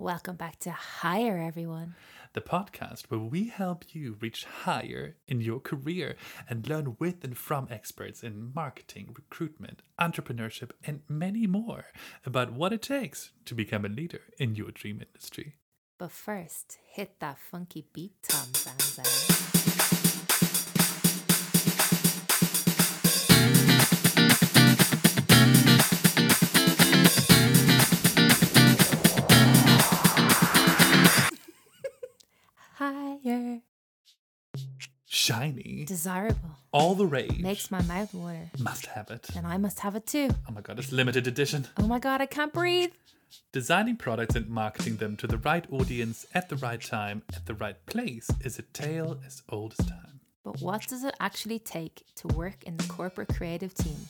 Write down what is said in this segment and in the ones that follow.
Welcome back to Higher, everyone. the podcast where we help you reach higher in your career and learn with and from experts in marketing, recruitment, entrepreneurship, and many more about what it takes to become a leader in your dream industry. But first, hit that funky beat, Tom Zanza. Shiny, desirable, all the rage, makes my mouth water, must have it. and I must have it too. Oh my god, it's limited edition. Oh my god, I can't breathe. Designing products and marketing them to the right audience at the right time at the right place is a tale as old as time. But what does it actually take to work in the corporate creative team?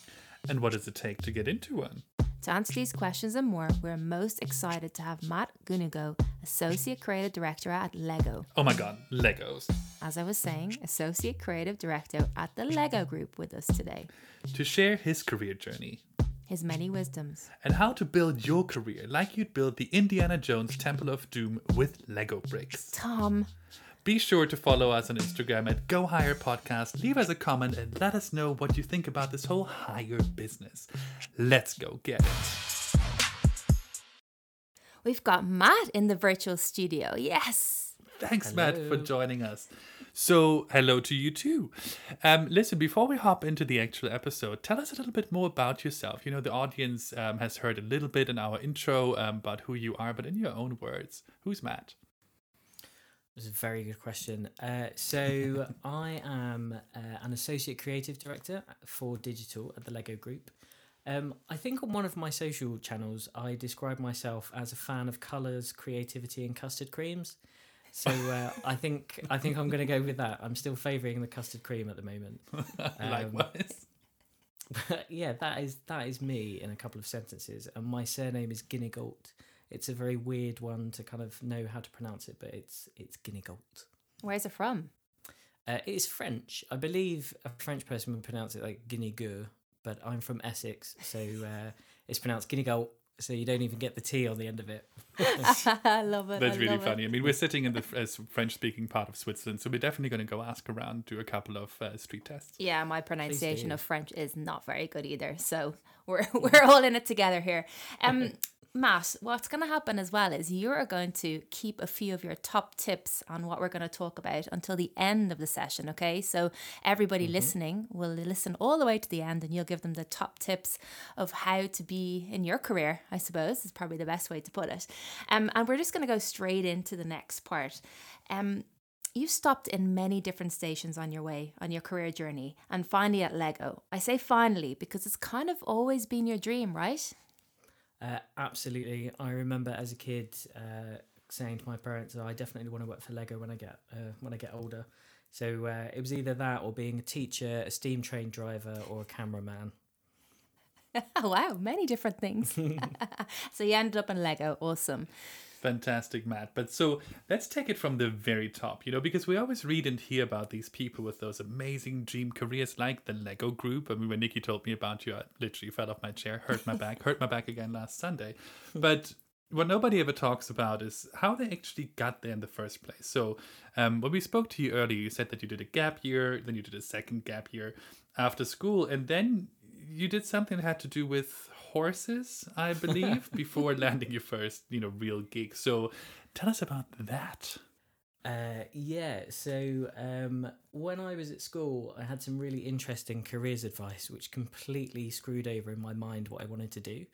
And what does it take to get into one? To answer these questions and more, we're most excited to have Matt Gunigo, Associate Creative Director at Lego. Oh my god, Legos. As I was saying, Associate Creative Director at the Lego Group with us today. To share his career journey His many wisdoms. and how to build your career like you'd build the Indiana Jones Temple of Doom with Lego bricks. Tom, Be sure to follow us on Instagram at Go Higher Podcast. Leave us a comment and let us know what you think about this whole higher business. Let's go get it. we've got Matt in the virtual studio. Yes. Thanks, Matt, for joining us. So, hello to you too. Um, listen, before we hop into the actual episode, tell us a little bit more about yourself. You know, the audience um, has heard a little bit in our intro um, about who you are, but in your own words, who's Matt? That's a very good question. Uh, so I am uh, an associate creative director for digital at the Lego Group. Um, I think on one of my social channels, I describe myself as a fan of colours, creativity, and custard creams. So uh, I think I think I'm going to go with that. I'm still favouring the custard cream at the moment. Um, Likewise. But yeah, that is that is me in a couple of sentences. And my surname is Ginnigolt. It's a very weird one to kind of know how to pronounce it, but it's it's Ginnigolt. Where's it from? Uh, it's French. I believe a French person would pronounce it like Guinea-Gueux, but I'm from Essex, so uh, it's pronounced Guinea-Golt, so you don't even get the T on the end of it. I love it. That's I really funny. It. I mean, we're sitting in the French speaking part of Switzerland, so we're definitely going to go ask around, do a couple of uh, street tests. Yeah, my pronunciation of French is not very good either. So we're we're all in it together here. Um, Matt, what's going to happen as well is you are going to keep a few of your top tips on what we're going to talk about until the end of the session. Okay, so everybody listening will listen all the way to the end, and you'll give them the top tips of how to be in your career. I suppose is probably the best way to put it. Um, and we're just going to go straight into the next part. Um, You've stopped in many different stations on your way, on your career journey, and finally at Lego. I say finally because it's kind of always been your dream, right? Uh, absolutely. I remember as a kid uh, saying to my parents, oh, "I definitely want to work for Lego when I get uh, when I get older." So uh, it was either that or being a teacher, a steam train driver, or a cameraman. wow, many different things. so you ended up in Lego. Awesome. Fantastic, Matt. But so let's take it from the very top, you know, because we always read and hear about these people with those amazing dream careers like the Lego group. I mean, when Nikki told me about you, I literally fell off my chair, hurt my back, hurt my back again last Sunday. But what nobody ever talks about is how they actually got there in the first place. So, um, when we spoke to you earlier, you said that you did a gap year, then you did a second gap year after school, and then you did something that had to do with horses, I believe, before landing your first, you know, real gig. So, tell us about that. Uh, yeah, so um, when I was at school, I had some really interesting careers advice, which completely screwed over in my mind what I wanted to do.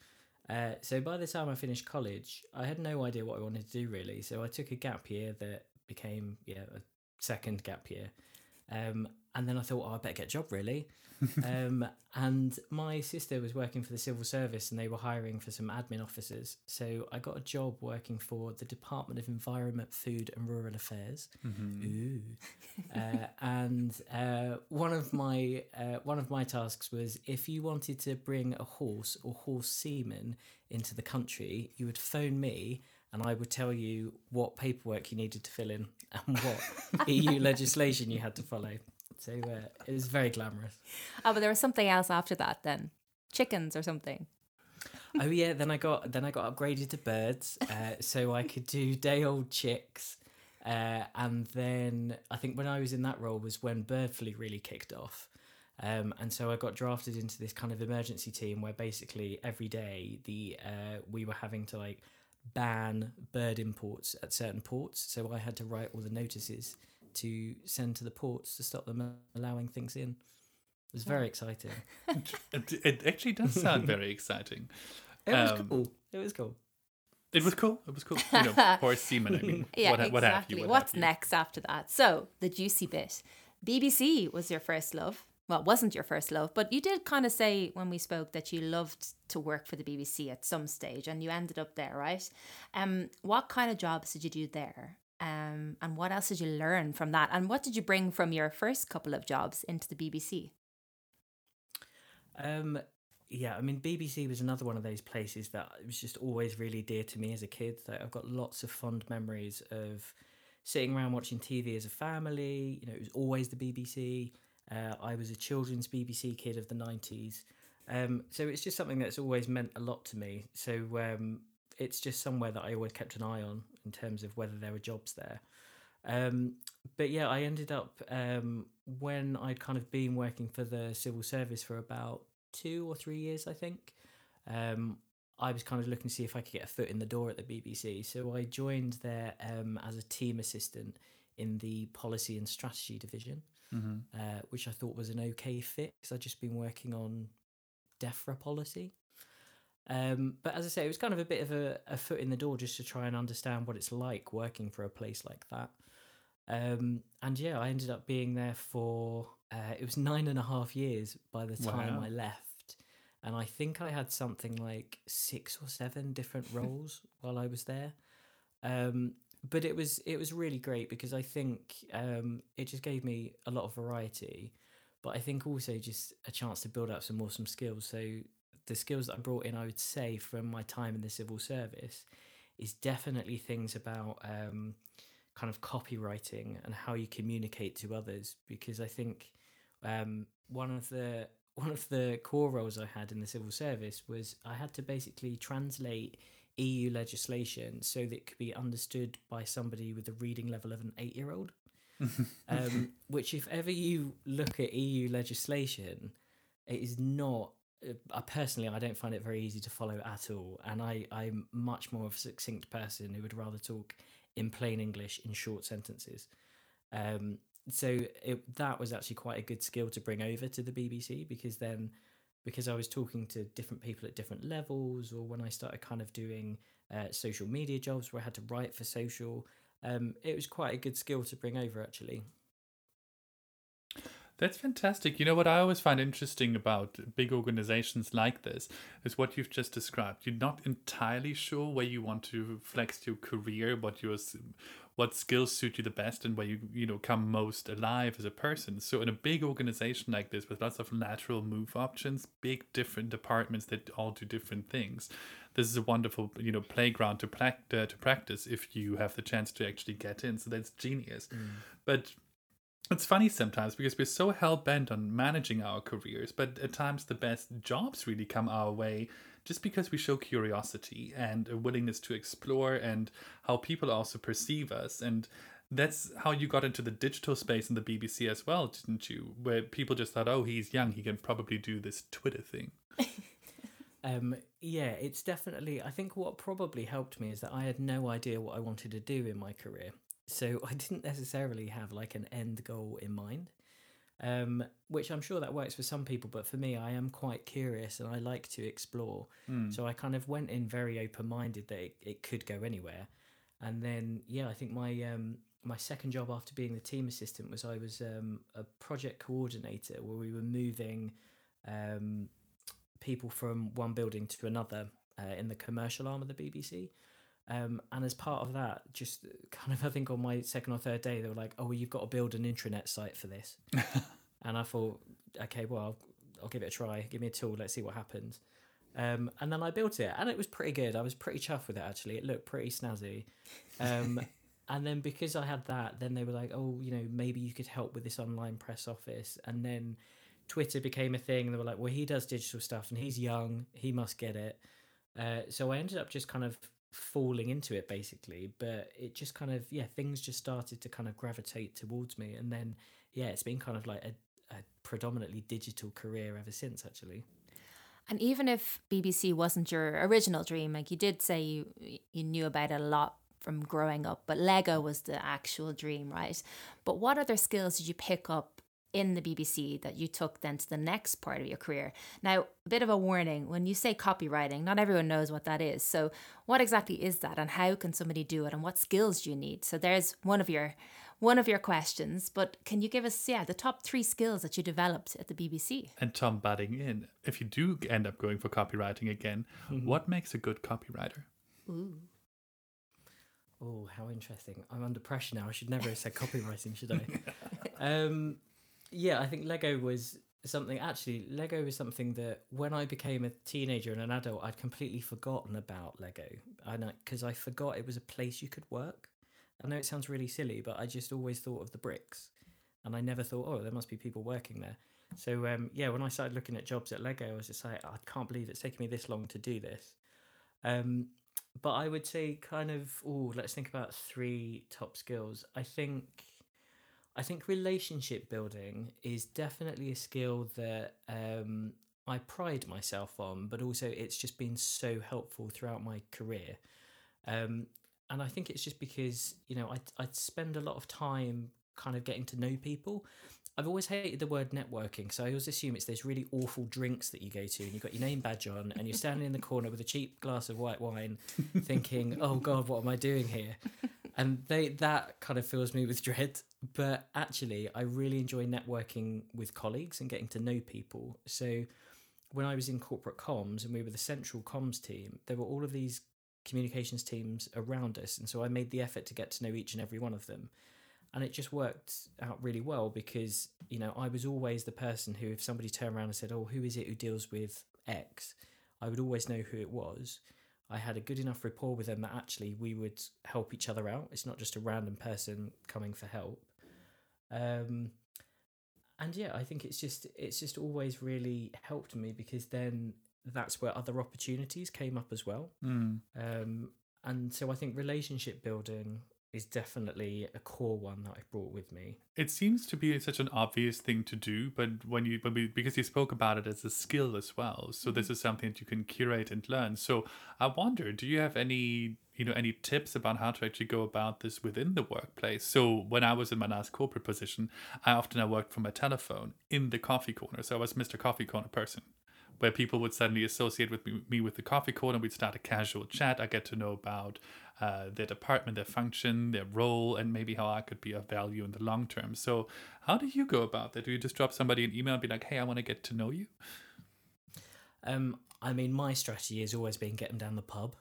Uh, so by the time I finished college, I had no idea what I wanted to do really. So I took a gap year that became yeah a second gap year, um, and then I thought, oh, I better get a job really. um, and my sister was working for the civil service, and they were hiring for some admin officers. So I got a job working for the Department of Environment, Food and Rural Affairs. Ooh. uh, and uh, one of my uh, one of my tasks was if you wanted to bring a horse or horse semen into the country, you would phone me. And I would tell you what paperwork you needed to fill in and what EU legislation you had to follow. So uh, it was very glamorous. Oh, but there was something else after that then. Chickens or something. oh yeah, then I got then I got upgraded to birds, uh, so I could do day old chicks. Uh, and then I think when I was in that role was when bird flu really kicked off. Um, and so I got drafted into this kind of emergency team where basically every day the uh, we were having to like ban bird imports at certain ports. So I had to write all the notices to send to the ports to stop them allowing things in. It was very exciting. It, it actually does sound very exciting. It was Um, cool. It was cool. It was cool. It was cool. You know, poor seaman. I mean, Yeah, what, exactly. what have you? What What's have next after that? So, the juicy bit. BBC was your first love. Well, it wasn't your first love, but you did kind of say when we spoke that you loved to work for the BBC at some stage and you ended up there, right? Um, what kind of jobs did you do there? Um, and what else did you learn from that? And what did you bring from your first couple of jobs into the BBC? Um, yeah, I mean, BBC was another one of those places that was just always really dear to me as a kid. Like, I've got lots of fond memories of sitting around watching TV as a family. You know, it was always the BBC. Uh, I was a children's BBC kid of the 90s. Um, so it's just something that's always meant a lot to me. So um, it's just somewhere that I always kept an eye on in terms of whether there were jobs there. Um, but yeah, I ended up um, when I'd kind of been working for the civil service for about two or three years, I think. Um, I was kind of looking to see if I could get a foot in the door at the BBC. So I joined there um, as a team assistant in the policy and strategy division, Mhm. uh, which I thought was an okay fit because I'd just been working on DEFRA policy. Um, but as I say, it was kind of a bit of a, a foot in the door just to try and understand what it's like working for a place like that. Um, and yeah, I ended up being there for uh, it was nine and a half years by the time Wow. I left, and I think I had something like six or seven different roles while I was there. Um, but it was it was really great because I think um, it just gave me a lot of variety, but I think also just a chance to build up some awesome skills. So the skills that I brought in, I would say, from my time in the civil service, is definitely things about um, kind of copywriting and how you communicate to others. Because I think um, one of the one of the core roles I had in the civil service was I had to basically translate EU legislation so that it could be understood by somebody with the reading level of an eight year old. um, which, if ever you look at EU legislation, it is not. Uh, personally, I don't find it very easy to follow at all, and I I'm much more of a succinct person who would rather talk in plain English in short sentences. Um, so it, that was actually quite a good skill to bring over to the BBC because then because I was talking to different people at different levels, or when I started kind of doing uh, social media jobs where I had to write for social, um, it was quite a good skill to bring over actually. That's fantastic. You know what I always find interesting about big organizations like this is what you've just described. You're not entirely sure where you want to flex your career, what your what skills suit you the best, and where you you know come most alive as a person. So in a big organization like this, with lots of lateral move options, big different departments that all do different things, this is a wonderful you know playground to prac- uh, to practice if you have the chance to actually get in. So that's genius. But it's funny sometimes because we're so hell bent on managing our careers, but at times the best jobs really come our way just because we show curiosity and a willingness to explore and how people also perceive us. And that's how you got into the digital space in the BBC as well, didn't you? Where people just thought, oh, he's young, he can probably do this Twitter thing. Um, yeah, it's definitely. I think what probably helped me is that I had no idea what I wanted to do in my career, so I didn't necessarily have like an end goal in mind. Um, which I'm sure that works for some people, but for me, I am quite curious and I like to explore. So I kind of went in very open minded that it, it could go anywhere. And then, yeah, I think my um, my second job after being the team assistant was I was um, a project coordinator where we were moving um, people from one building to another uh, in the commercial arm of the BBC. Um, and as part of that, just kind of, I think on my second or third day, they were like, "Oh, well, you've got to build an intranet site for this." and I thought, "Okay, well, I'll, I'll give it a try. Give me a tool. Let's see what happens." Um, and then I built it, and it was pretty good. I was pretty chuffed with it. Actually, it looked pretty snazzy. Um, and then because I had that, then they were like, "Oh, you know, maybe you could help with this online press office." And then Twitter became a thing. They were like, "Well, he does digital stuff, and he's young. He must get it." Uh, so I ended up just kind of falling into it basically, but it just kind of yeah things just started to kind of gravitate towards me, and then yeah it's been kind of like a, a predominantly digital career ever since actually. And even if BBC wasn't your original dream, like you did say you you knew about it a lot from growing up, but Lego was the actual dream, right? But what other skills did you pick up in the BBC that you took then to the next part of your career? Now, a bit of a warning when you say copywriting, not everyone knows what that is. So, what exactly is that and how can somebody do it and what skills do you need? So, there's one of your one of your questions, but can you give us yeah, the top 3 skills that you developed at the BBC? And Tom batting in, if you do end up going for copywriting again, mm-hmm. what makes a good copywriter? Ooh. Oh, how interesting. I'm under pressure now. I should never have said copywriting, should I? um, yeah, I think Lego was something actually Lego was something that when I became a teenager and an adult I'd completely forgotten about Lego. I know because I forgot it was a place you could work. I know it sounds really silly, but I just always thought of the bricks. And I never thought, oh, there must be people working there. So um, yeah, when I started looking at jobs at Lego, I was just like, I can't believe it's taken me this long to do this. Um, but I would say kind of oh, let's think about three top skills. I think I think relationship building is definitely a skill that um, I pride myself on, but also it's just been so helpful throughout my career. Um, and I think it's just because you know I I spend a lot of time kind of getting to know people. I've always hated the word networking, so I always assume it's those really awful drinks that you go to, and you've got your name badge on, and you're standing in the corner with a cheap glass of white wine, thinking, "Oh God, what am I doing here?" And they that kind of fills me with dread. But actually, I really enjoy networking with colleagues and getting to know people. So when I was in corporate comms and we were the central comms team, there were all of these communications teams around us, and so I made the effort to get to know each and every one of them and it just worked out really well because you know I was always the person who if somebody turned around and said oh who is it who deals with X? I would always know who it was. I had a good enough rapport with them that actually we would help each other out. It's not just a random person coming for help. Um and yeah I think it's just it's just always really helped me because then that's where other opportunities came up as well. Mm. um and so I think relationship building is definitely a core one that I brought with me. It seems to be such an obvious thing to do, but when you when we because you spoke about it as a skill as well, so mm-hmm. this is something that you can curate and learn. So I wonder, do you have any you know any tips about how to actually go about this within the workplace? So when I was in my last corporate position, I often I worked from a telephone in the coffee corner, so I was Mr. Coffee Corner person where people would suddenly associate with me, me, with the coffee corner. We'd start a casual chat. I get to know about uh, their department, their function, their role, and maybe how I could be of value in the long term. So, how do you go about that? Do you just drop somebody an email and be like, "Hey, I want to get to know you"? Um, I mean, my strategy has always been get them down the pub.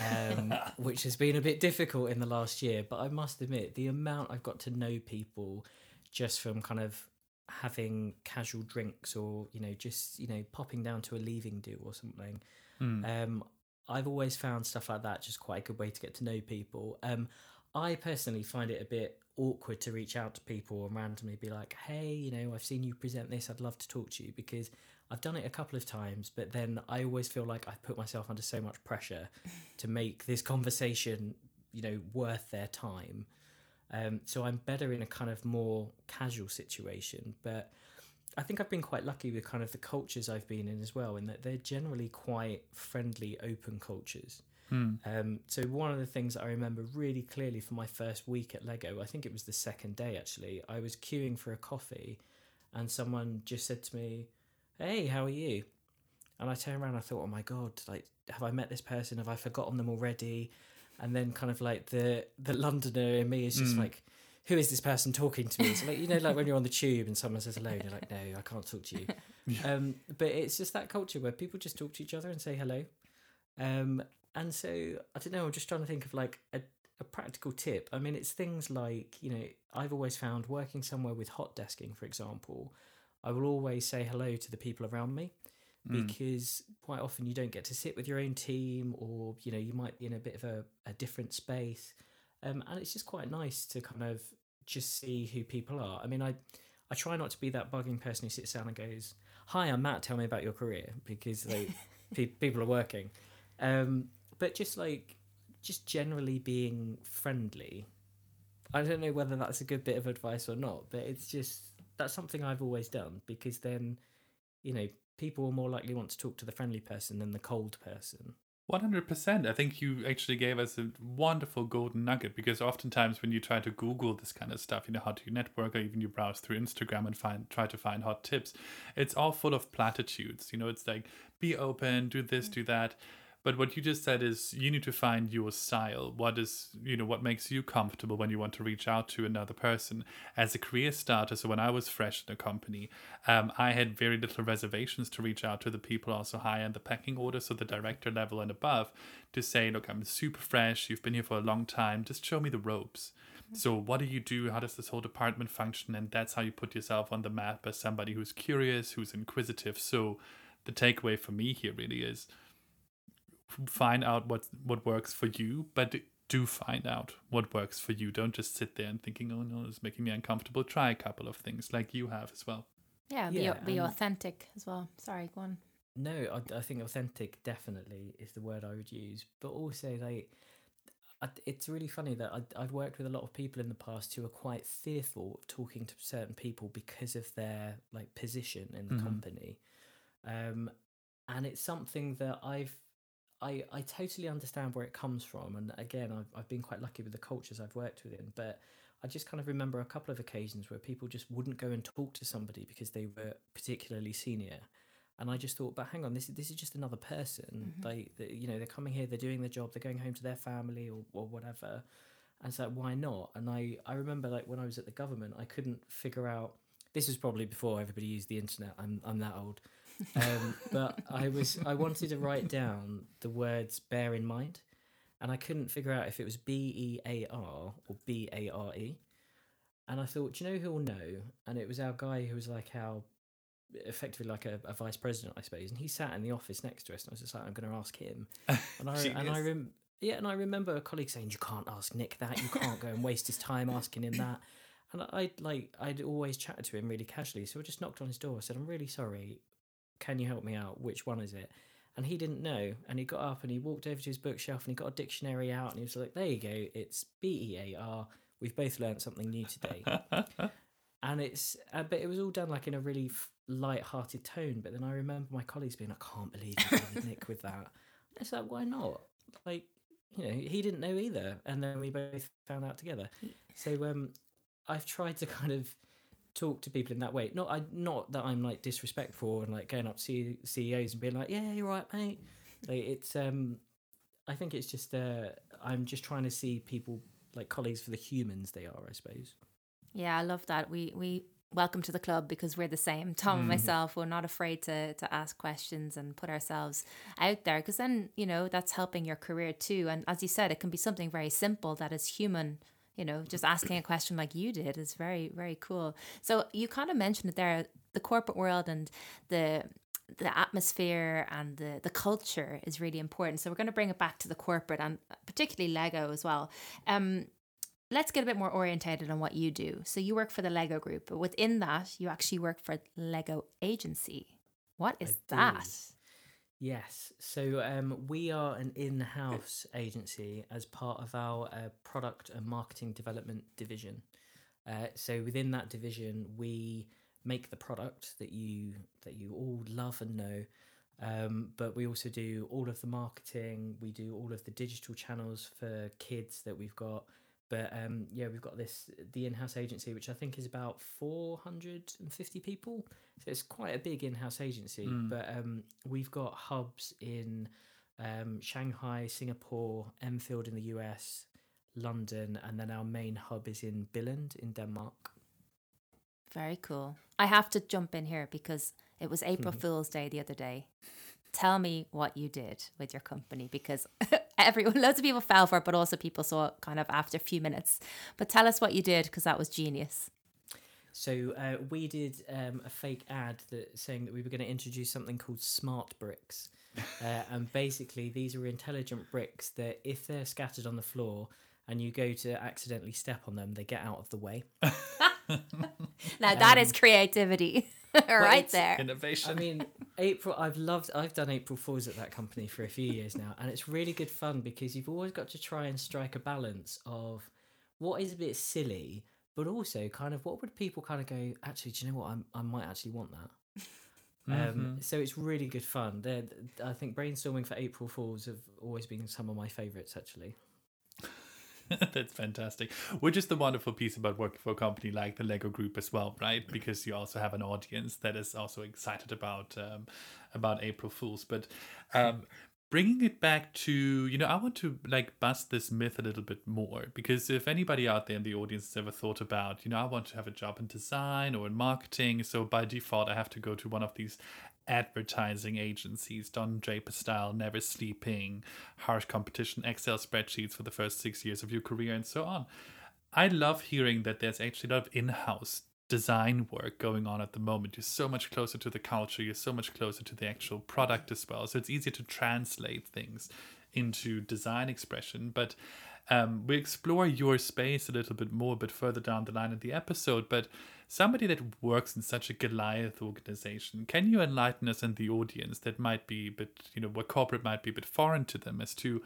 um, which has been a bit difficult in the last year. But I must admit, the amount I've got to know people just from kind of having casual drinks or you know just you know popping down to a leaving do or something mm. um I've always found stuff like that just quite a good way to get to know people. Um, I personally find it a bit awkward to reach out to people and randomly be like, hey, you know, I've seen you present this, I'd love to talk to you because I've done it a couple of times, but then I always feel like I've put myself under so much pressure to make this conversation, you know, worth their time. Um, so I'm better in a kind of more casual situation. But I think I've been quite lucky with kind of the cultures I've been in as well, in that they're generally quite friendly, open cultures. Hmm. Um, so one of the things that I remember really clearly from my first week at Lego, I think it was the second day actually, I was queuing for a coffee, and someone just said to me, "Hey, how are you?" And I turned around, and I thought, "Oh my god, like, have I met this person? Have I forgotten them already?" And then kind of like the the Londoner in me is just mm. like, who is this person talking to me? So like you know, like when you're on the tube and someone says hello, and you're like, no, I can't talk to you. Um, but it's just that culture where people just talk to each other and say hello. Um, and so I don't know. I'm just trying to think of like a, a practical tip. I mean, it's things like you know, I've always found working somewhere with hot desking, for example, I will always say hello to the people around me. Because mm. quite often you don't get to sit with your own team or you know you might be in a bit of a, a different space um, and it's just quite nice to kind of just see who people are. I mean, I I try not to be that bugging person who sits down and goes, "Hi, I'm Matt. Tell me about your career," because they pe- people are working. um, but just like just generally being friendly. I don't know whether that's a good bit of advice or not, but it's just that's something I've always done because then, you know, people will more likely want to talk to the friendly person than the cold person. 100%. I think you actually gave us a wonderful golden nugget because oftentimes when you try to Google this kind of stuff, you know, how to network or even you browse through Instagram and find try to find hot tips, it's all full of platitudes. You know, it's like be open, do this, mm. do that. But what you just said is you need to find your style. What is, you know, what makes you comfortable when you want to reach out to another person. As a career starter, so when I was fresh in a company, um, I had very little reservations to reach out to the people also higher in the pecking order, so the director level and above, to say, look, I'm super fresh. You've been here for a long time. Just show me the ropes. So, what do you do? How does this whole department function? And that's how you put yourself on the map as somebody who's curious, who's inquisitive. So, the takeaway for me here really is find out what what works for you, but do find out what works for you. Don't just sit there and thinking, "Oh no, it's making me uncomfortable." Try a couple of things like you have as well. Yeah, be, Yeah, be and- authentic as well. Sorry, go on. No, I, I think authentic definitely is the word I would use, but also like, I, it's really funny that I, I've worked with a lot of people in the past who are quite fearful of talking to certain people because of their like position in the Mhm. company, um, and it's something that I've. I, I totally understand where it comes from, and again, I've, I've been quite lucky with the cultures I've worked within. But I just kind of remember a couple of occasions where people just wouldn't go and talk to somebody because they were particularly senior, and I just thought, but hang on, this is this is just another person. Mhm. They, they, you know, they're coming here, they're doing their job, they're going home to their family or, or whatever. And so why not? And I, I remember like when I was at the government, I couldn't figure out. This was probably before everybody used the internet. I'm I'm that old. Um, but I was I wanted to write down the words "bear in mind," and I couldn't figure out if it was B E A R or B A R E. And I thought, "Do you know who will know? And it was our guy who was like our effectively like a, a vice president, I suppose. And he sat in the office next to us, and I was just like, I'm going to ask him. And I and I rem- yeah, and I remember a colleague saying, "You can't ask Nick that. You can't go and waste his time asking him that." And I like I'd always chatted to him really casually, so I just knocked on his door. I said, "I'm really sorry. Can you help me out? Which one is it?" And he didn't know, and he got up and he walked over to his bookshelf and he got a dictionary out and he was like, "There you go. It's B E A R. We've both learned something new today." and it's uh, but it was all done like in a really f- light-hearted tone but then i remember my colleagues being i can't believe you bothered nick with that it's like why not like you know he didn't know either and then we both found out together so um i've tried to kind of talk to people in that way not i not that i'm like disrespectful and like going up to C- ceos and being like yeah you're right mate like it's um i think it's just uh i'm just trying to see people like colleagues for the humans they are i suppose Yeah, I love that. We we welcome to the club because we're the same. Tom and Mm. myself, we're not afraid to to ask questions and put ourselves out there because then you know that's helping your career too. And as you said, it can be something very simple that is human. You know, just asking a question like you did is very very cool. So you kind of mentioned it there, the corporate world and the the atmosphere and the the culture is really important. So we're going to bring it back to the corporate and particularly Lego as well. Um, let's get a bit more orientated on what you do. So you work for the Lego Group, but within that, you actually work for Lego Agency. What is do. that? Yes. So um, we are an in house agency as part of our uh, product and marketing development division. Uh, so within that division, we make the product that you that you all love and know. Um, but we also do all of the marketing. We do all of the digital channels for kids that we've got. But um, yeah, we've got this the in-house agency, which I think is about four hundred and fifty people. So it's quite a big in-house agency. Mm. But um, we've got hubs in um, Shanghai, Singapore, Enfield in the US, London, and then our main hub is in Billund in Denmark. Very cool. I have to jump in here because it was April Fool's Day the other day. Tell me what you did with your company because everyone, loads of people fell for it, but also people saw it kind of after a few minutes. But tell us what you did because that was genius. So uh, we did um, a fake ad that saying that we were going to introduce something called smart bricks, uh, and basically these are intelligent bricks that if they're scattered on the floor and you go to accidentally step on them, they get out of the way. Now that is creativity. right it's- there. Innovation. I mean, April. I've loved. I've done April Fools at that company for a few years now, and it's really good fun because you've always got to try and strike a balance of what is a bit silly, but also kind of what would people kind of go. Actually, do you know what? I'm, I might actually want that. Um, so it's really good fun. They're, I think brainstorming for April Fools have always been some of my favourites actually. That's fantastic. Which is the wonderful piece about working for a company like the Lego Group as well, right? Because you also have an audience that is also excited about um, about April Fools. But um, bringing it back to you know, I want to like bust this myth a little bit more because if anybody out there in the audience has ever thought about, you know, I want to have a job in design or in marketing, so by default I have to go to one of these advertising agencies, Don Draper style, never sleeping, harsh competition, Excel spreadsheets for the first six years of your career, and so on. I love hearing that there's actually a lot of in house design work going on at the moment. You're so much closer to the culture, you're so much closer to the actual product as well. So it's easier to translate things into design expression. But um, we explore your space a little bit more, a bit further down the line in the episode. But somebody that works in such a Goliath organization, can you enlighten us and the audience that might be a bit, you know, what corporate might be a bit foreign to them as to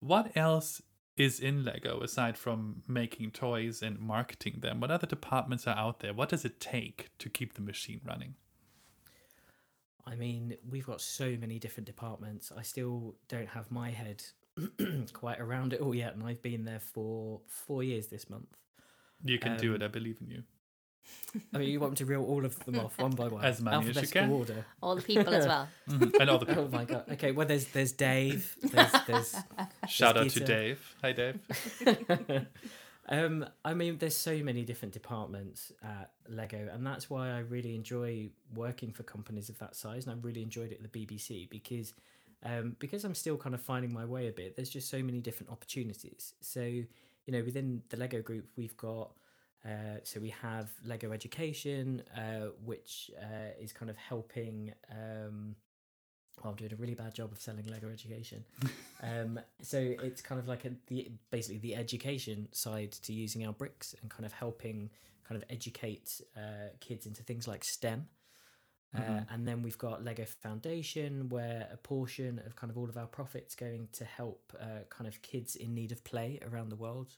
what else is in Lego aside from making toys and marketing them? What other departments are out there? What does it take to keep the machine running? I mean, we've got so many different departments. I still don't have my head quite around it all yet, and I've been there for four years this month. You can do Um, it, I believe in you. I mean, you want me to reel all of them off one by one, As many as you alphabetical can. order. All the people as well. Mhm. And all the people. Oh my god! Okay, well, there's there's Dave. There's there's Shout out to Dave. Hi, Dave. um, I mean, there's so many different departments at Lego, and that's why I really enjoy working for companies of that size, and I really enjoyed it at the BBC because, um, because I'm still kind of finding my way a bit. There's just so many different opportunities. So, you know, within the Lego group, we've got. Uh, so we have Lego Education, uh, which uh, is kind of helping. Um, well, I'm doing a really bad job of selling Lego Education. Um, so it's kind of like a, the basically the education side to using our bricks and kind of helping kind of educate uh, kids into things like STEM. Uh, Mhm. and then we've got Lego Foundation, where a portion of kind of all of our profits going to help uh, kind of kids in need of play around the world.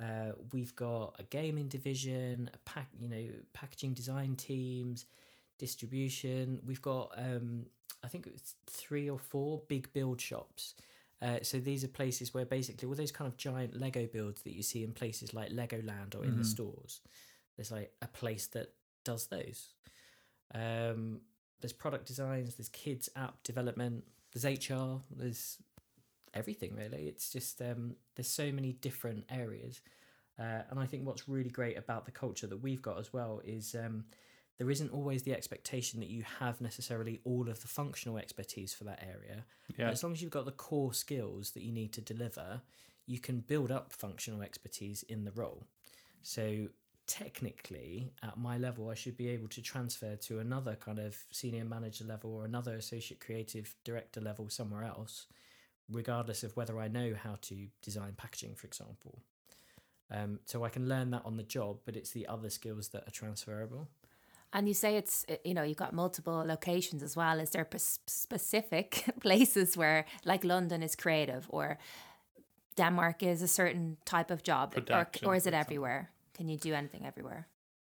Uh, we've got a gaming division, a pack, you know, packaging design teams, distribution. We've got, um, I think it's three or four big build shops. Uh, so these are places where basically all those kind of giant Lego builds that you see in places like Legoland or in the Mhm. stores. There's like a place that does those. Um, there's product designs, there's kids app development, there's HR, there's everything really. It's just um, there's so many different areas, uh, and I think what's really great about the culture that we've got as well is um, there isn't always the expectation that you have necessarily all of the functional expertise for that area. Yeah. As long as you've got the core skills that you need to deliver, you can build up functional expertise in the role. So technically, at my level, I should be able to transfer to another kind of senior manager level or another associate creative director level somewhere else, regardless of whether I know how to design packaging, for example. Um, so I can learn that on the job, but it's the other skills that are transferable. And you say it's, uh, you know, you've got multiple locations as well. Is there pers- specific places where, like London is creative or Denmark is a certain type of job? Or, or is it everywhere? Can you do anything everywhere?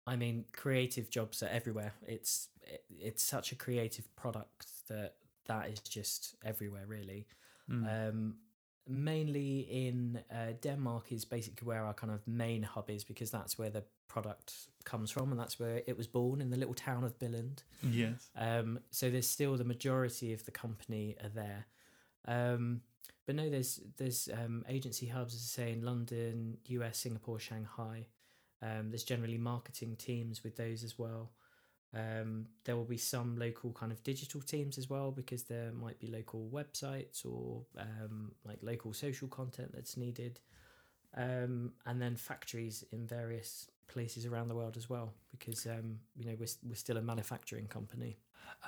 I mean, creative jobs are everywhere. It's it, it's such a creative product that that is just everywhere, really. Mm. Um, mainly in uh, Denmark is basically where our kind of main hub is because that's where the product comes from and that's where it was born in the little town of Billund. yes. Um, so there's still the majority of the company are there. Um, but no, there's there's um, agency hubs, as I say, in London, US, Singapore, Shanghai. Um, there's generally marketing teams with those as well. Um, there will be some local kind of digital teams as well because there might be local websites or um, like local social content that's needed. Um, and then factories in various places around the world as well because um, you know we're, we're still a manufacturing company.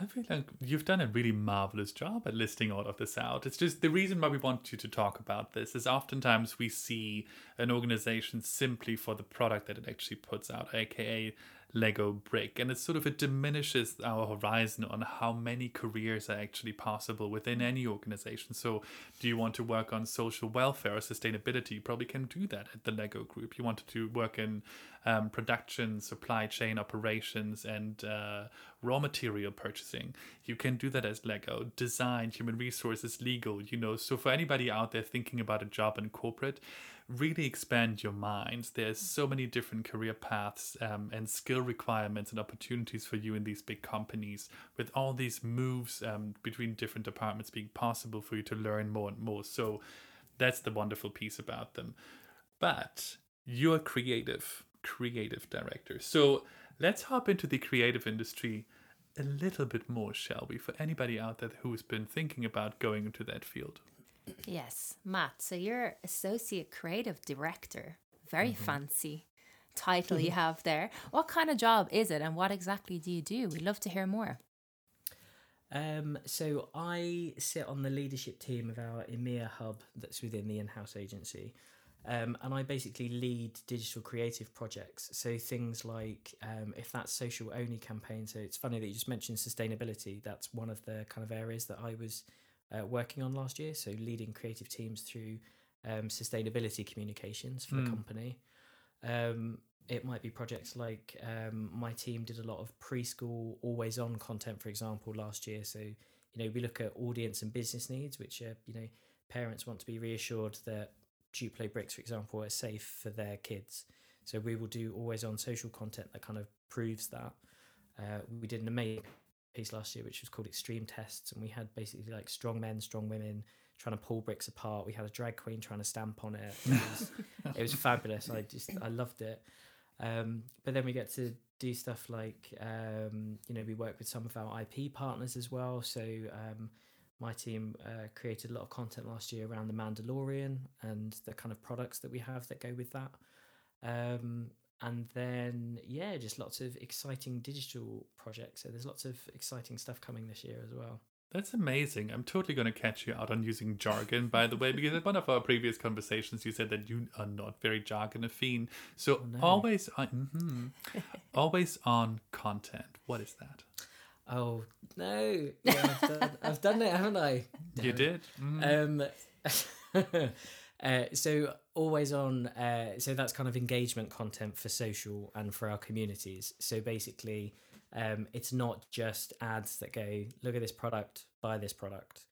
I feel like you've done a really marvelous job at listing all of this out. It's just the reason why we want you to talk about this is oftentimes we see an organization simply for the product that it actually puts out, aka Lego brick. And it sort of it diminishes our horizon on how many careers are actually possible within any organization. So do you want to work on social welfare or sustainability? You probably can do that at the Lego group. You wanted to work in um, production, supply chain operations, and uh, raw material purchasing. You can do that as Lego. Design, human resources, legal, you know. So for anybody out there thinking about a job in corporate, really expand your minds. There's so many different career paths um, and skill requirements and opportunities for you in these big companies, with all these moves um, between different departments being possible for you to learn more and more. So that's the wonderful piece about them. But you're creative, creative director. So let's hop into the creative industry a little bit more, shall we? For anybody out there who's been thinking about going into that field. Yes, Matt. So you're associate creative director. Very fancy title you have there. What kind of job is it and what exactly do you do? We'd love to hear more. Um, so I sit on the leadership team of our EMEA hub that's within the in-house agency. Um, and I basically lead digital creative projects. So things like um, if that's social only campaign. So it's funny that you just mentioned sustainability. That's one of the kind of areas that I was uh, working on last year. So leading creative teams through um, sustainability communications for the company. Um, it might be projects like um, my team did a lot of preschool always on content, for example, last year. So, you know, we look at audience and business needs, which are, you know, parents want to be reassured that Duplo bricks, for example, are safe for their kids. So we will do always on social content that kind of proves that. Uh, we did an amazing piece last year, which was called Extreme Tests, and we had basically like strong men, strong women trying to pull bricks apart. We had a drag queen trying to stamp on it. It was, it was fabulous. I just I loved it. Um, but then we get to do stuff like um, you know we work with some of our IP partners as well. So um, my team uh, created a lot of content last year around the Mandalorian and the kind of products that we have that go with that. Um, and then yeah, just lots of exciting digital projects. So there's lots of exciting stuff coming this year as well. That's amazing. I'm totally going to catch you out on using jargon, by the way, because in one of our previous conversations, you said that you are not very jargon affine. So always on, mhm. always on content. What is that? Oh no, yeah, I've, done, I've done it, haven't I? You did. Mhm. Um, uh, so always on. Uh, so that's kind of engagement content for social and for our communities. So basically, um, it's not just ads that go, look at this product, buy this product.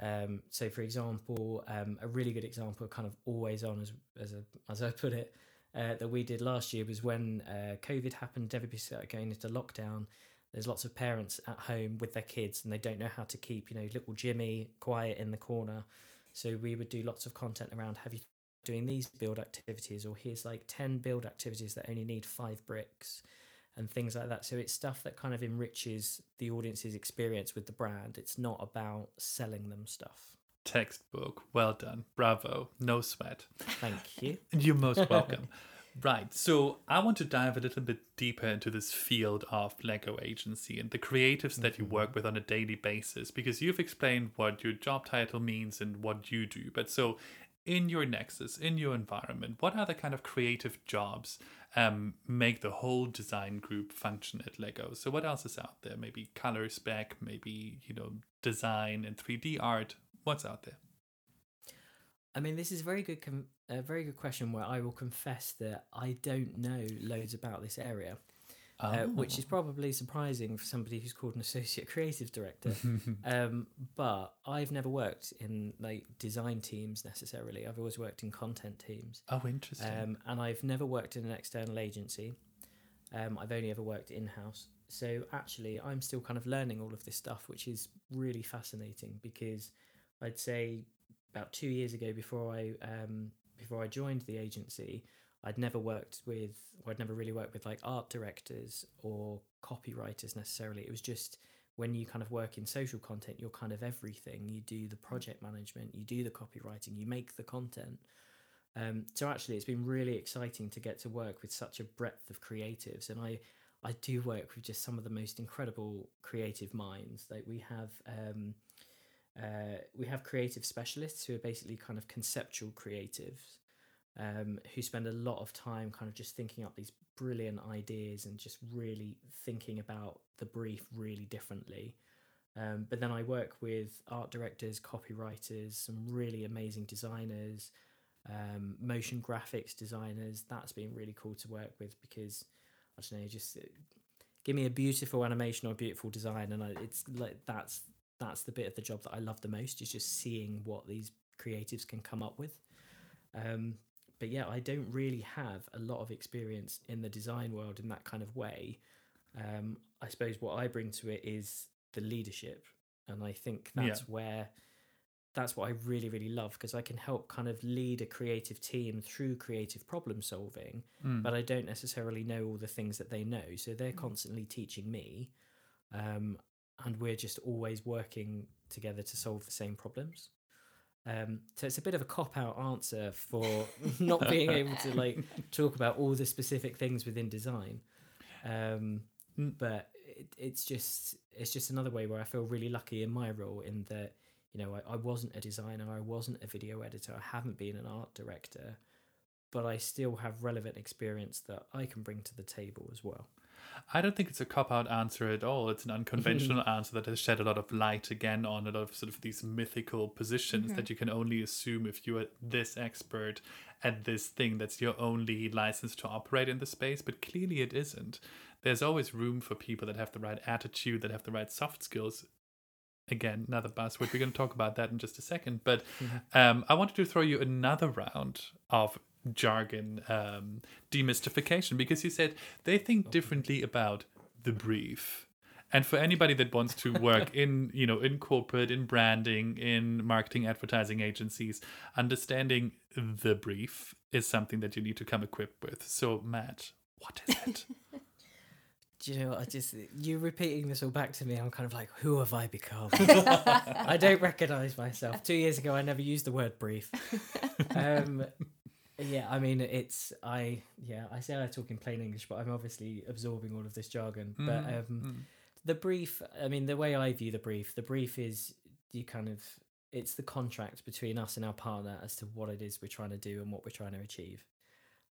Um, so for example, um, a really good example, kind of always on as as, a, as I put it, uh, that we did last year was when uh, COVID happened. Everybody started going into lockdown. There's lots of parents at home with their kids, and they don't know how to keep, you know, little Jimmy quiet in the corner. So we would do lots of content around have you doing these build activities, or here's like ten build activities that only need five bricks, and things like that. So it's stuff that kind of enriches the audience's experience with the brand. It's not about selling them stuff. Textbook. Well done. Bravo. No sweat. Thank you. You're most welcome. right. So I want to dive a little bit deeper into this field of Lego agency and the creatives that you work with on a daily basis because you've explained what your job title means and what you do. But so in your nexus, in your environment, what other kind of creative jobs um, make the whole design group function at Lego? So what else is out there? Maybe color spec, maybe, you know, design and 3D art. What's out there? I mean, this is very good, com- a very good question. Where I will confess that I don't know loads about this area, uh, which is probably surprising for somebody who's called an associate creative director. um, but I've never worked in like design teams necessarily. I've always worked in content teams, Oh, interesting. um, and I've never worked in an external agency. Um, I've only ever worked in house. So actually, I'm still kind of learning all of this stuff, which is really fascinating because I'd say about two years ago, before I um, before I joined the agency, I'd never worked with, I'd never really worked with like art directors or copywriters necessarily. It was just when you kind of work in social content, you're kind of everything. You do the project management, you do the copywriting, you make the content. Um, so actually, it's been really exciting to get to work with such a breadth of creatives, and I I do work with just some of the most incredible creative minds. Like we have. Um, uh, we have creative specialists who are basically kind of conceptual creatives. um, who spend a lot of time kind of just thinking up these brilliant ideas and just really thinking about the brief really differently. Um, but then I work with art directors, copywriters, some really amazing designers, um, motion graphics designers. That's been really cool to work with because I don't know, just uh, give me a beautiful animation or a beautiful design, and I, it's like that's that's the bit of the job that I love the most is just seeing what these creatives can come up with. Um, but yeah, I don't really have a lot of experience in the design world in that kind of way. Um, I suppose what I bring to it is the leadership, and I think that's Yeah. where that's what I really really love because I can help kind of lead a creative team through creative problem solving, Mm. but I don't necessarily know all the things that they know, so they're constantly teaching me, um, and we're just always working together to solve the same problems. Um, so it's a bit of a cop out answer for not being able to like talk about all the specific things within design. Um, but it, it's just it's just another way where I feel really lucky in my role in that you know I, I wasn't a designer, I wasn't a video editor, I haven't been an art director, but I still have relevant experience that I can bring to the table as well. I don't think it's a cop out answer at all. It's an unconventional mm-hmm. answer that has shed a lot of light again on a lot of sort of these mythical positions mm-hmm. that you can only assume if you are this expert at this thing that's your only license to operate in the space. But clearly it isn't. There's always room for people that have the right attitude, that have the right soft skills. Again, another buzzword. We're going to talk about that in just a second. But mm-hmm. um, I wanted to throw you another round of jargon um, demystification because you said they think differently about the brief. And for anybody that wants to work in, you know, in corporate, in branding, in marketing, advertising agencies, understanding the brief is something that you need to come equipped with. So, Matt, what is it? Do you know? what, I just you repeating this all back to me. I'm kind of like, who have I become? I don't recognize myself. Two years ago, I never used the word brief. Um, yeah, I mean, it's I. Yeah, I say I talk in plain English, but I'm obviously absorbing all of this jargon. But Mm, um, mm. the brief. I mean, the way I view the brief, the brief is you kind of it's the contract between us and our partner as to what it is we're trying to do and what we're trying to achieve.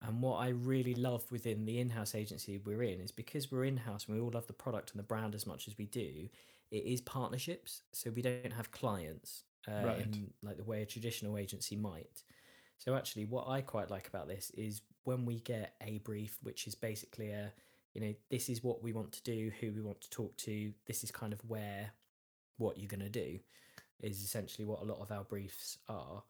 And what I really love within the in-house agency we're in is because we're in-house and we all love the product and the brand as much as we do, it is partnerships. So we don't have clients uh, Right. in like the way a traditional agency might. So actually, what I quite like about this is when we get a brief, which is basically a, you know, this is what we want to do, who we want to talk to, this is kind of where, what you're going to do, is essentially what a lot of our briefs are.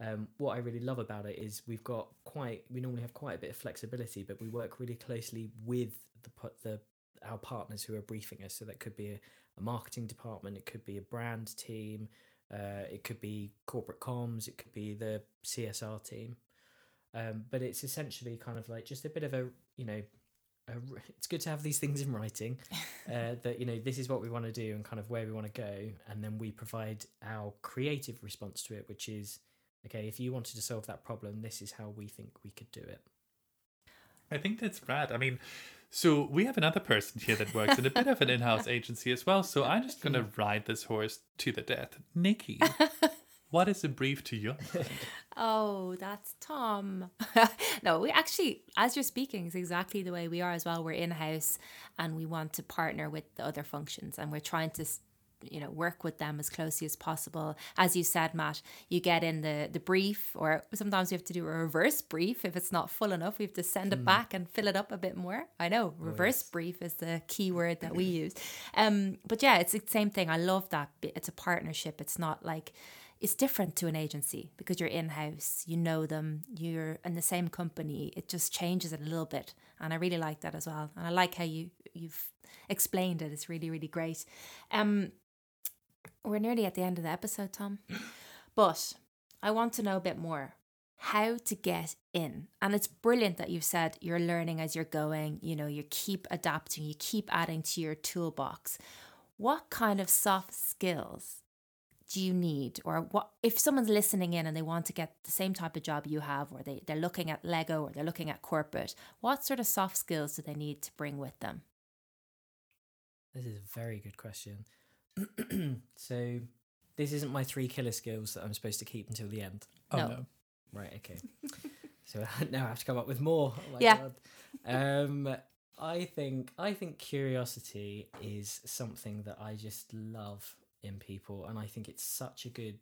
Um, what I really love about it is we've got quite, we normally have quite a bit of flexibility, but we work really closely with the the our partners who are briefing us. So that could be a, a marketing department, it could be a brand team, uh, it could be corporate comms, it could be the CSR team. Um, but it's essentially kind of like just a bit of a, you know, a, r- it's good to have these things in writing uh, that, you know, this is what we want to do and kind of where we want to go. And then we provide our creative response to it, which is, okay, if you wanted to solve that problem, this is how we think we could do it. I think that's rad. I mean, so we have another person here that works in a bit of an in-house agency as well. So I'm just gonna ride this horse to the death. Nikki, what is a brief to you? Oh, that's Tom. no, we actually, as you're speaking, is exactly the way we are as well. We're in house and we want to partner with the other functions and we're trying to. You know, work with them as closely as possible. As you said, Matt, you get in the the brief, or sometimes we have to do a reverse brief if it's not full enough. We have to send it back and fill it up a bit more. I know reverse brief is the key word that we use. Um, but yeah, it's the same thing. I love that. It's a partnership. It's not like it's different to an agency because you're in house, you know them, you're in the same company. It just changes it a little bit, and I really like that as well. And I like how you you've explained it. It's really really great. Um, we're nearly at the end of the episode, Tom, but I want to know a bit more how to get in. And it's brilliant that you've said you're learning as you're going. You know, you keep adapting, you keep adding to your toolbox. What kind of soft skills do you need or what if someone's listening in and they want to get the same type of job you have or they, they're looking at lego or they're looking at corporate what sort of soft skills do they need to bring with them This is a very good question. so, this isn't my three killer skills that I'm supposed to keep until the end. Oh No. no. Right, okay. So now I have to come up with more. Oh my Yeah. God. Um, I think I think curiosity is something that I just love in people, and I think it's such a good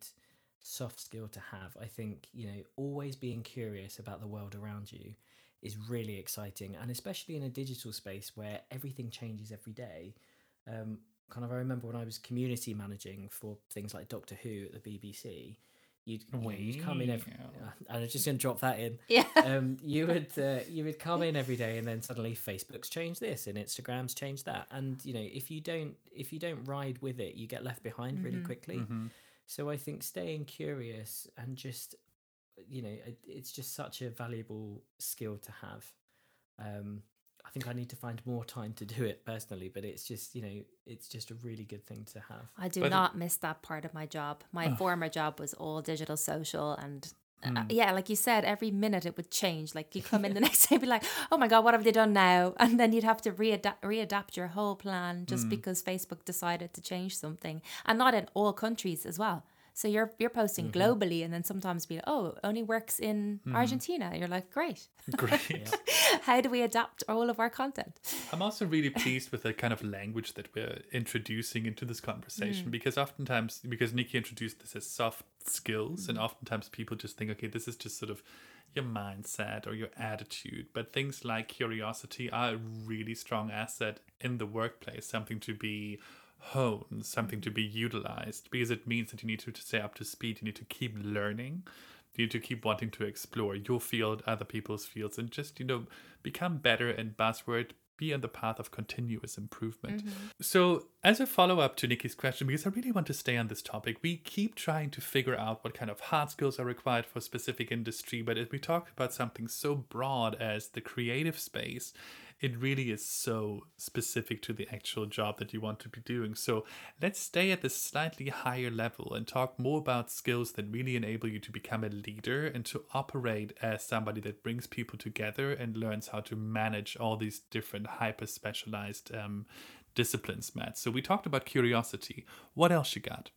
soft skill to have. I think you know always being curious about the world around you is really exciting, and especially in a digital space where everything changes every day. Um, kind of, I remember when I was community managing for things like Doctor Who at the BBC. You'd, you you'd come in every, Wow. and I'm just going to drop that in Yeah. um, you would uh, you would come in every day, and then suddenly Facebook's changed this and Instagram's changed that, and you know if you don't if you don't ride with it, you get left behind really quickly. Mhm. So I think staying curious and just you know it- it's just such a valuable skill to have. Um, I think I need to find more time to do it personally, but it's just you know it's just a really good thing to have. I do But- not miss that part of my job. My former job was all digital social and uh, Hmm. yeah, like you said, every minute it would change. Like you come in the next day, and be like, "Oh my god, what have they done now?" And then you'd have to readapt, readapt your whole plan just because Facebook decided to change something, and not in all countries as well. So you're you're posting Mm-hmm. globally, and then sometimes be like, "Oh, only works in hmm. Argentina." You're like, "Great, Great. how do we adapt all of our content?" I'm also really pleased with the kind of language that we're introducing into this conversation hmm. because oftentimes, because Nikki introduced this as soft skills, and hmm. oftentimes people just think, okay, this is just sort of your mindset or your attitude. But things like curiosity are a really strong asset in the workplace, something to be honed, something to be utilized, because it means that you need to, to stay up to speed, you need to keep learning. You need to keep wanting to explore your field, other people's fields, and just, you know, become better and buzzword, be on the path of continuous improvement. Mm-hmm. So, as a follow up to Nikki's question, because I really want to stay on this topic, we keep trying to figure out what kind of hard skills are required for a specific industry. But if we talk about something so broad as the creative space, it really is so specific to the actual job that you want to be doing. So let's stay at the slightly higher level and talk more about skills that really enable you to become a leader and to operate as somebody that brings people together and learns how to manage all these different hyper specialized um, disciplines, Matt. So we talked about curiosity. What else you got?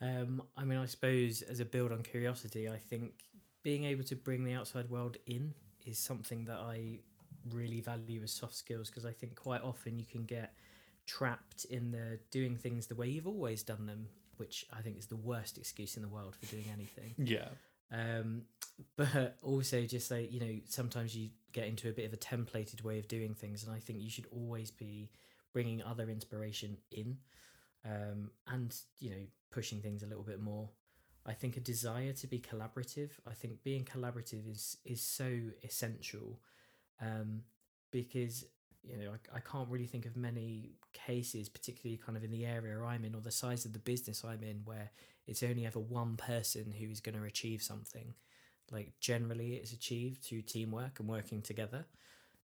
Um, I mean, I suppose as a build on curiosity, I think being able to bring the outside world in is something that I really value as soft skills because I think quite often you can get trapped in the doing things the way you've always done them, which I think is the worst excuse in the world for doing anything. Yeah. Um, but also just like you know, sometimes you get into a bit of a templated way of doing things, and I think you should always be bringing other inspiration in, um, and you know, pushing things a little bit more. I think a desire to be collaborative. I think being collaborative is is so essential, um, because you know I, I can't really think of many cases, particularly kind of in the area I'm in or the size of the business I'm in, where it's only ever one person who is going to achieve something. Like generally, it's achieved through teamwork and working together.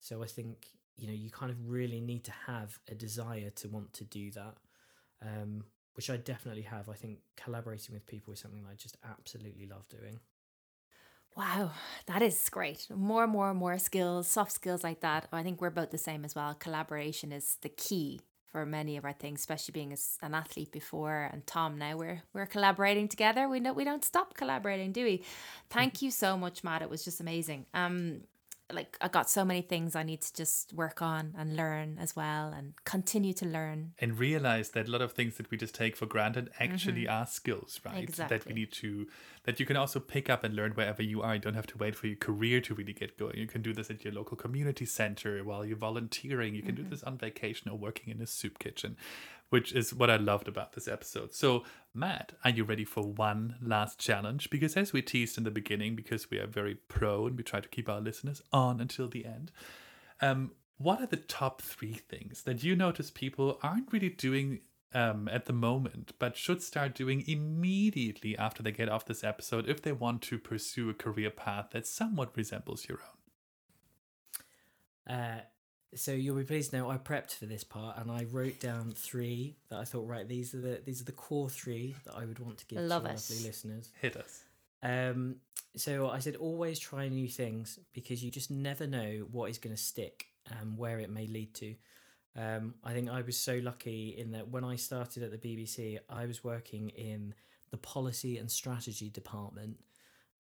So I think you know you kind of really need to have a desire to want to do that, um, which I definitely have. I think collaborating with people is something I just absolutely love doing. Wow, that is great. More and more and more skills, soft skills like that. I think we're both the same as well. Collaboration is the key for many of our things, especially being as an athlete before and Tom now we're we're collaborating together. We know we don't stop collaborating, do we? Thank you so much, Matt. It was just amazing. Um like I got so many things I need to just work on and learn as well and continue to learn. and realize that a lot of things that we just take for granted actually mm-hmm. are skills, right? Exactly. That we need to that you can also pick up and learn wherever you are. You don't have to wait for your career to really get going. You can do this at your local community center while you're volunteering. You can do mm-hmm. this on vacation or working in a soup kitchen, which is what I loved about this episode. So, Matt, are you ready for one last challenge? Because as we teased in the beginning, because we are very pro and we try to keep our listeners on until the end, um, what are the top three things that you notice people aren't really doing um, at the moment, but should start doing immediately after they get off this episode if they want to pursue a career path that somewhat resembles your own? Uh, so you'll be pleased to know I prepped for this part and I wrote down three that I thought right these are the these are the core three that I would want to give Love to our it. lovely listeners. Hit us. Um, so I said always try new things because you just never know what is going to stick and where it may lead to. Um, I think I was so lucky in that when I started at the BBC, I was working in the policy and strategy department.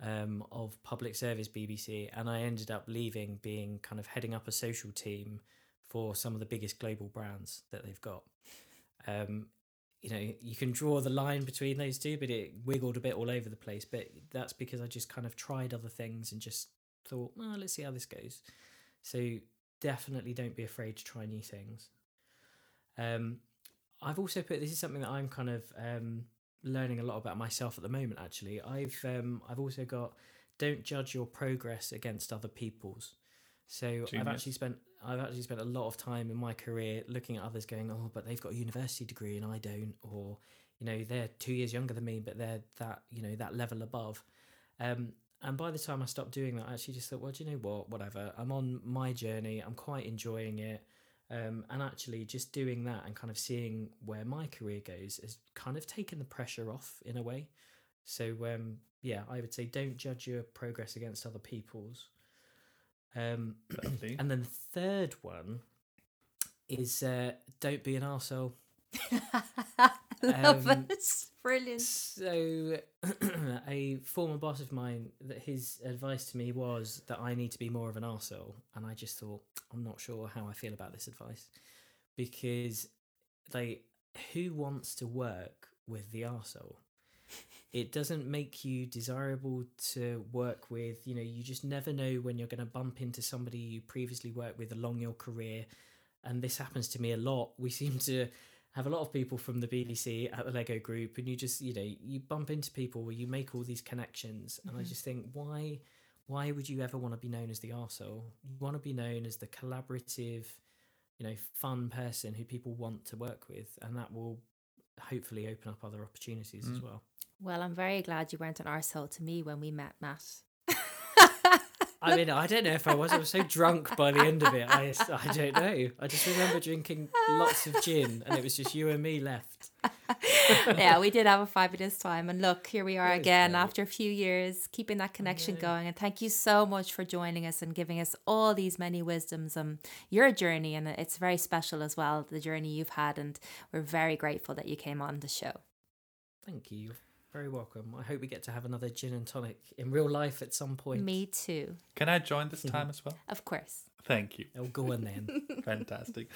Um, of public service BBC, and I ended up leaving, being kind of heading up a social team for some of the biggest global brands that they've got. Um, you know, you can draw the line between those two, but it wiggled a bit all over the place. But that's because I just kind of tried other things and just thought, oh, let's see how this goes. So definitely don't be afraid to try new things. Um, I've also put this is something that I'm kind of um, learning a lot about myself at the moment. Actually, I've um, I've also got don't judge your progress against other people's. So I've actually spent I've actually spent a lot of time in my career looking at others, going, oh, but they've got a university degree and I don't, or you know they're two years younger than me, but they're that you know that level above. Um, and by the time I stopped doing that, I actually just thought, well, do you know what? Whatever. I'm on my journey. I'm quite enjoying it. Um, and actually, just doing that and kind of seeing where my career goes has kind of taken the pressure off in a way. So, um, yeah, I would say don't judge your progress against other people's. Um, and then the third one is uh, don't be an arsehole. Love Um, it. Brilliant. So, a former boss of mine, that his advice to me was that I need to be more of an arsehole. And I just thought, I'm not sure how I feel about this advice. Because, like, who wants to work with the arsehole? It doesn't make you desirable to work with. You know, you just never know when you're going to bump into somebody you previously worked with along your career. And this happens to me a lot. We seem to have a lot of people from the BBC at the Lego group, and you just you know you bump into people where you make all these connections, and I mm-hmm. just think why why would you ever want to be known as the arsehole? You want to be known as the collaborative, you know, fun person who people want to work with, and that will hopefully open up other opportunities as mm. well. Well, I'm very glad you weren't an arsehole to me when we met, Matt. I mean, I don't know if I was. I was so drunk by the end of it. I, I don't know. I just remember drinking lots of gin, and it was just you and me left. yeah, we did have a fabulous time. And look, here we are again after a few years, keeping that connection going. And thank you so much for joining us and giving us all these many wisdoms um your journey. And it's very special as well, the journey you've had. And we're very grateful that you came on the show. Thank you. You're very welcome. I hope we get to have another gin and tonic in real life at some point. Me too. Can I join this time as well? Of course. Thank you. Oh, go on then. Fantastic.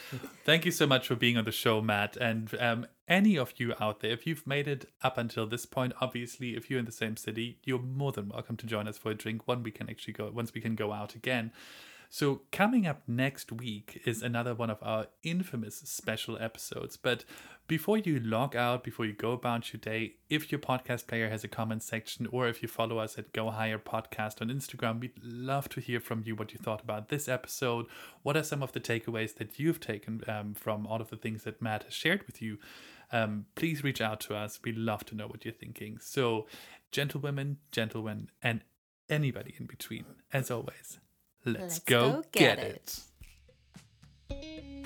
Thank you so much for being on the show, Matt. And um, any of you out there, if you've made it up until this point, obviously, if you're in the same city, you're more than welcome to join us for a drink. One we can actually go once we can go out again. So coming up next week is another one of our infamous special episodes. But before you log out, before you go about your day, if your podcast player has a comment section or if you follow us at Go Higher Podcast on Instagram, we'd love to hear from you what you thought about this episode. What are some of the takeaways that you've taken um, from all of the things that Matt has shared with you? Um, please reach out to us. We love to know what you're thinking. So, gentlewomen, gentlemen, and anybody in between, as always, Let's, Let's go, go, get, get it. it.